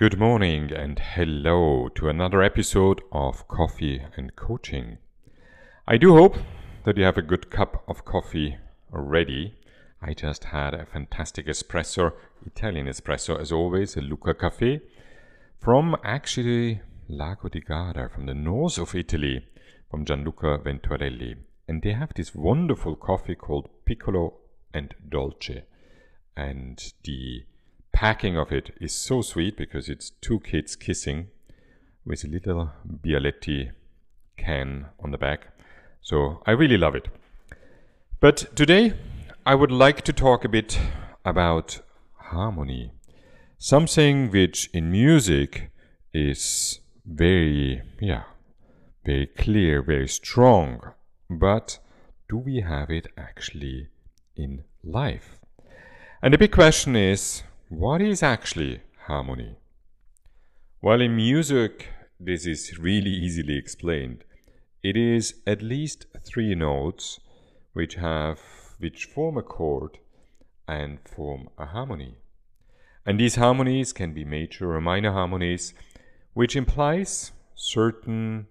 Good morning and hello to another episode of Coffee and Coaching. I do hope that you have a good cup of coffee already. I just had a fantastic espresso, Italian espresso as always, a Lucaffé, from actually Lago di Garda, from the north of Italy, from Gianluca Venturelli. And they have this wonderful coffee called Piccolo and Dolce. And the packing of it is so sweet because it's two kids kissing with a little Bialetti can on the back. So I really love it. But today I would like to talk a bit about harmony. Something which in music is very, yeah, very clear, very strong. But do we have it actually in life? And the big question is what is actually harmony? Well, in music, this is really easily explained. It is at least three notes which have which form a chord and form a harmony. And these harmonies can be major or minor harmonies, which implies certain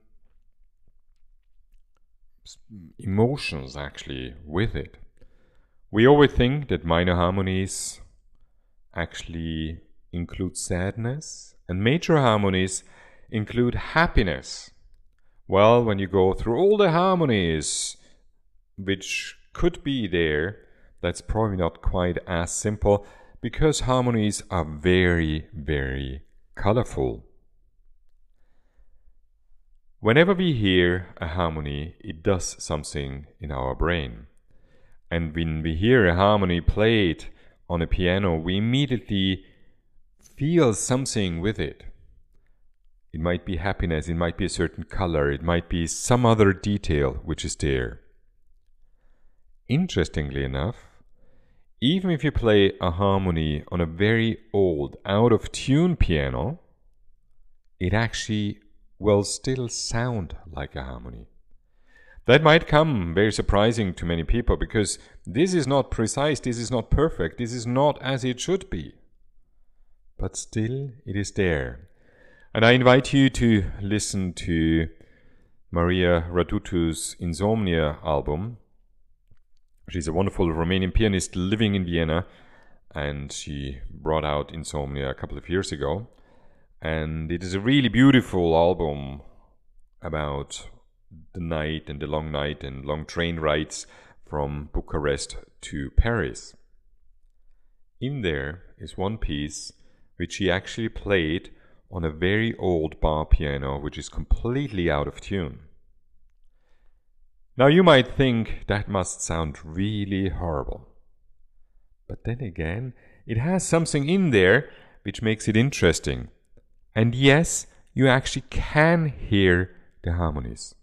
emotions actually with it. We always think that minor harmonies actually include sadness, and major harmonies include happiness. Well, when you go through all the harmonies which could be there, that's probably not quite as simple because harmonies are very, very colorful. Whenever we hear a harmony, it does something in our brain. And when we hear a harmony played on a piano, we immediately feel something with it. It might be happiness, it might be a certain color, it might be some other detail which is there. Interestingly enough, even if you play a harmony on a very old, out of tune piano, it actually will still sound like a harmony. That might come very surprising to many people because this is not precise, this is not perfect, this is not as it should be. But still, it is there. And I invite you to listen to Maria Radutu's Insomnia album. She's a wonderful Romanian pianist living in Vienna, and she brought out Insomnia a couple of years ago. And it is a really beautiful album about the night and the long night and long train rides from Bucharest to Paris. In there is one piece which he actually played on a very old bar piano which is completely out of tune. Now you might think that must sound really horrible. But then again, it has something in there which makes it interesting. And yes, you actually can hear the harmonies.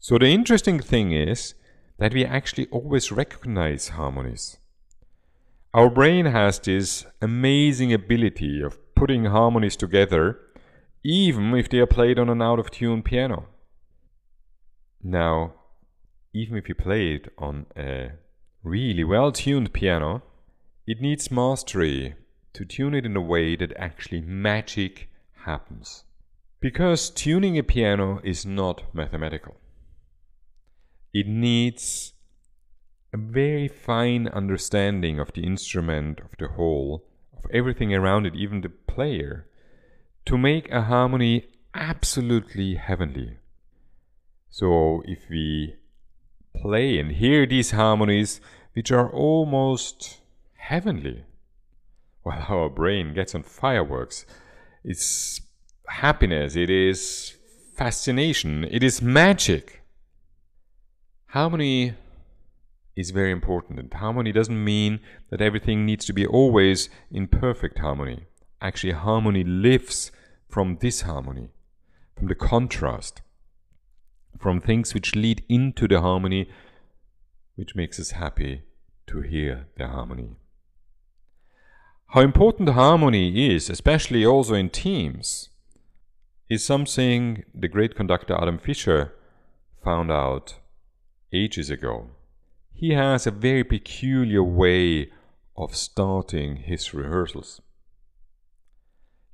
So the interesting thing is that we actually always recognize harmonies. Our brain has this amazing ability of putting harmonies together, even if they are played on an out of tune piano. Now, even if you play it on a really well tuned piano, it needs mastery to tune it in a way that actually magic happens. Because tuning a piano is not mathematical. It needs a very fine understanding of the instrument, of the whole, of everything around it, even the player, to make a harmony absolutely heavenly. So if we play and hear these harmonies, which are almost heavenly, well, our brain gets on fireworks. It's happiness, it is fascination, it is magic. Harmony is very important, and harmony doesn't mean that everything needs to be always in perfect harmony. Actually, harmony lives from disharmony, from the contrast, from things which lead into the harmony, which makes us happy to hear the harmony. How important harmony is, especially also in teams, is something the great conductor Adam Fischer found out ages ago. He has a very peculiar way of starting his rehearsals.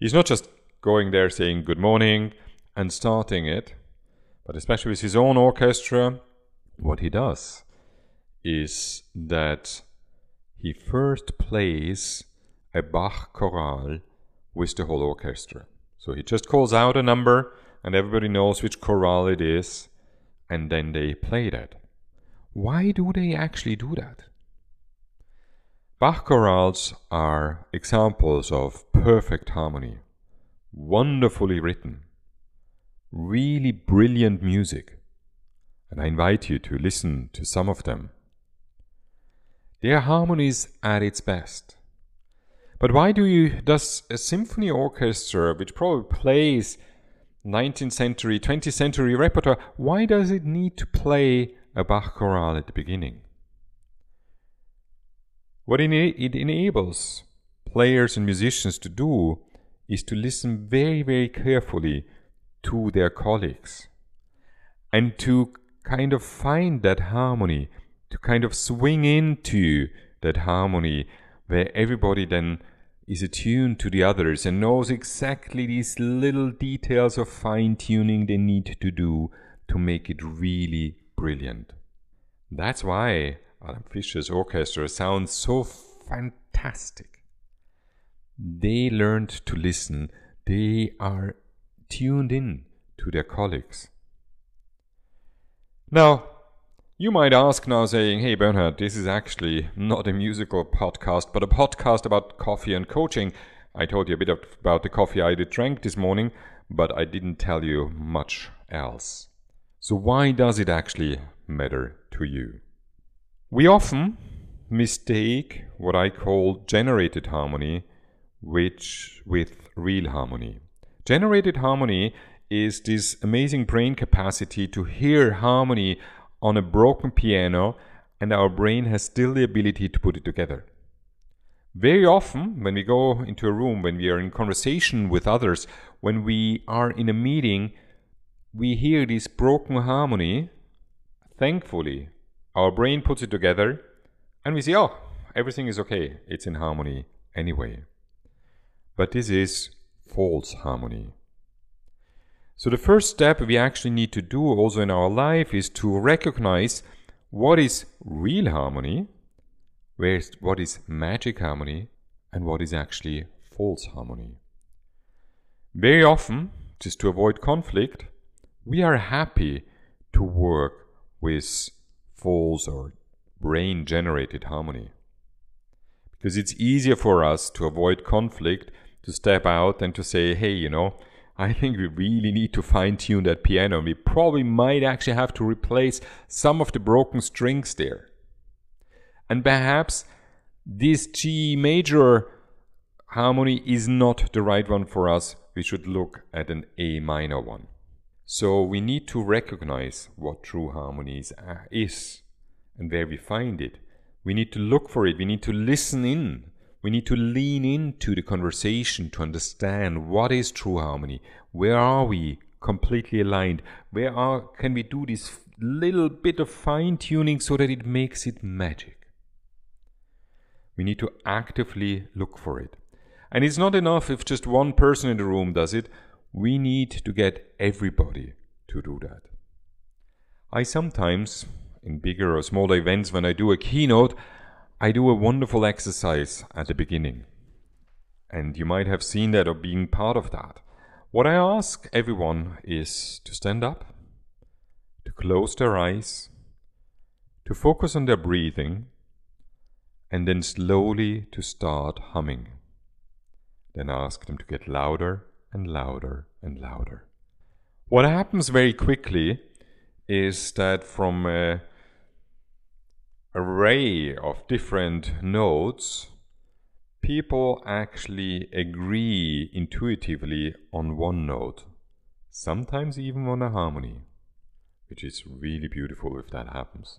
He's not just going there saying good morning and starting it, but especially with his own orchestra, what he does is that he first plays a Bach chorale with the whole orchestra. So he just calls out a number and everybody knows which chorale it is, and then they play that. Why do they actually do that? Bach chorales are examples of perfect harmony, wonderfully written, really brilliant music, and I invite you to listen to some of them. They are harmonies at its best. But why do you does a symphony orchestra which probably plays 19th century, 20th century repertoire, why does it need to play a Bach chorale at the beginning? What it enables players and musicians to do is to listen very, very carefully to their colleagues and to kind of find that harmony, to kind of swing into that harmony where everybody then is attuned to the others and knows exactly these little details of fine tuning they need to do to make it really brilliant. That's why Adam Fischer's orchestra sounds so fantastic. They learned to listen, they are tuned in to their colleagues. Now, you might ask now, saying, Hey Bernhard, this is actually not a musical podcast, but a podcast about coffee and coaching. I told you a bit about the coffee I drank this morning, but I didn't tell you much else. So, why does it actually matter to you? We often mistake what I call generated harmony which with real harmony. Generated harmony is this amazing brain capacity to hear harmony on a broken piano and our brain has still the ability to put it together. Very often, when we go into a room, when we are in conversation with others, when we are in a meeting, we hear this broken harmony. Thankfully, our brain puts it together and we say, oh, everything is okay. It's in harmony anyway. But this is false harmony. So the first step we actually need to do also in our life is to recognize what is real harmony, where's what is magic harmony, and what is actually false harmony. Very often, just to avoid conflict, we are happy to work with false or brain generated harmony. Because it's easier for us to avoid conflict to step out and to say, hey, you know, I think we really need to fine tune that piano. We probably might actually have to replace some of the broken strings there. And perhaps this G major harmony is not the right one for us. We should look at an A minor one. So we need to recognize what true harmony uh, is and where we find it. We need to look for it. We need to listen in we need to lean into the conversation to understand what is true harmony. Where are we completely aligned? Where are can we do this little bit of fine tuning so that it makes it magic? We need to actively look for it. And it's not enough if just one person in the room does it. We need to get everybody to do that. I sometimes, in bigger or smaller events, when I do a keynote, I do a wonderful exercise at the beginning. And you might have seen that or been part of that. What I ask everyone is to stand up, to close their eyes, to focus on their breathing, and then slowly to start humming. Then ask them to get louder and louder and louder. What happens very quickly is that from a array of different notes, people actually agree intuitively on one note, sometimes even on a harmony, which is really beautiful if that happens.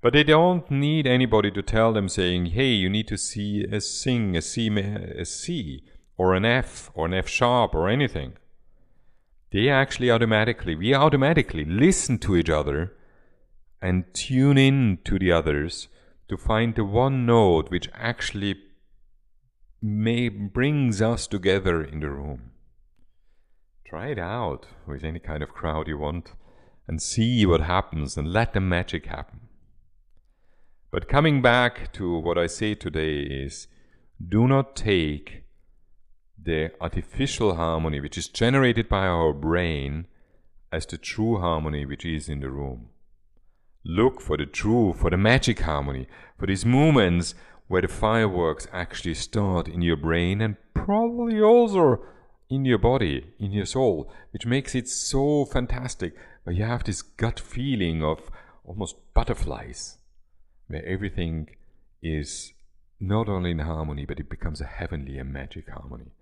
But they don't need anybody to tell them saying, hey, you need to see a sing, a C, a C, or an F, or an F sharp, or anything. They actually automatically, we automatically listen to each other and tune in to the others to find the one note which actually may brings us together in the room. Try it out with any kind of crowd you want and see what happens and let the magic happen. But coming back to what I say today is do not take the artificial harmony which is generated by our brain as the true harmony which is in the room. Look for the true, for the magic harmony, for these moments where the fireworks actually start in your brain and probably also in your body, in your soul, which makes it so fantastic. You have this gut feeling of almost butterflies, where everything is not only in harmony, but it becomes a heavenly and magic harmony.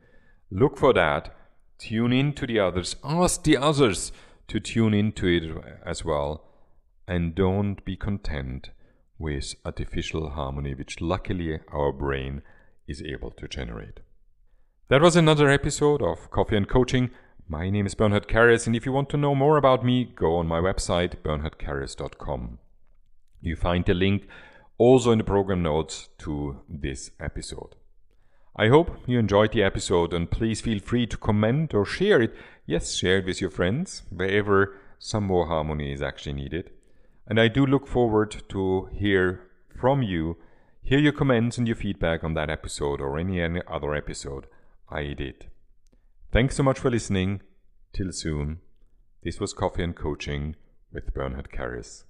Look for that, tune in to the others, ask the others to tune into it as well and don't be content with artificial harmony, which luckily our brain is able to generate. That was another episode of Coffee and Coaching. My name is Bernhard Kerres, and if you want to know more about me, go on my website, bernhardkerres.com. You find the link also in the program notes to this episode. I hope you enjoyed the episode, and please feel free to comment or share it. Yes, share it with your friends, wherever some more harmony is actually needed. And I do look forward to hear from you, hear your comments and your feedback on that episode or any any other episode I did. Thanks so much for listening. Till soon. This was Coffee and Coaching with Bernhard Kerres.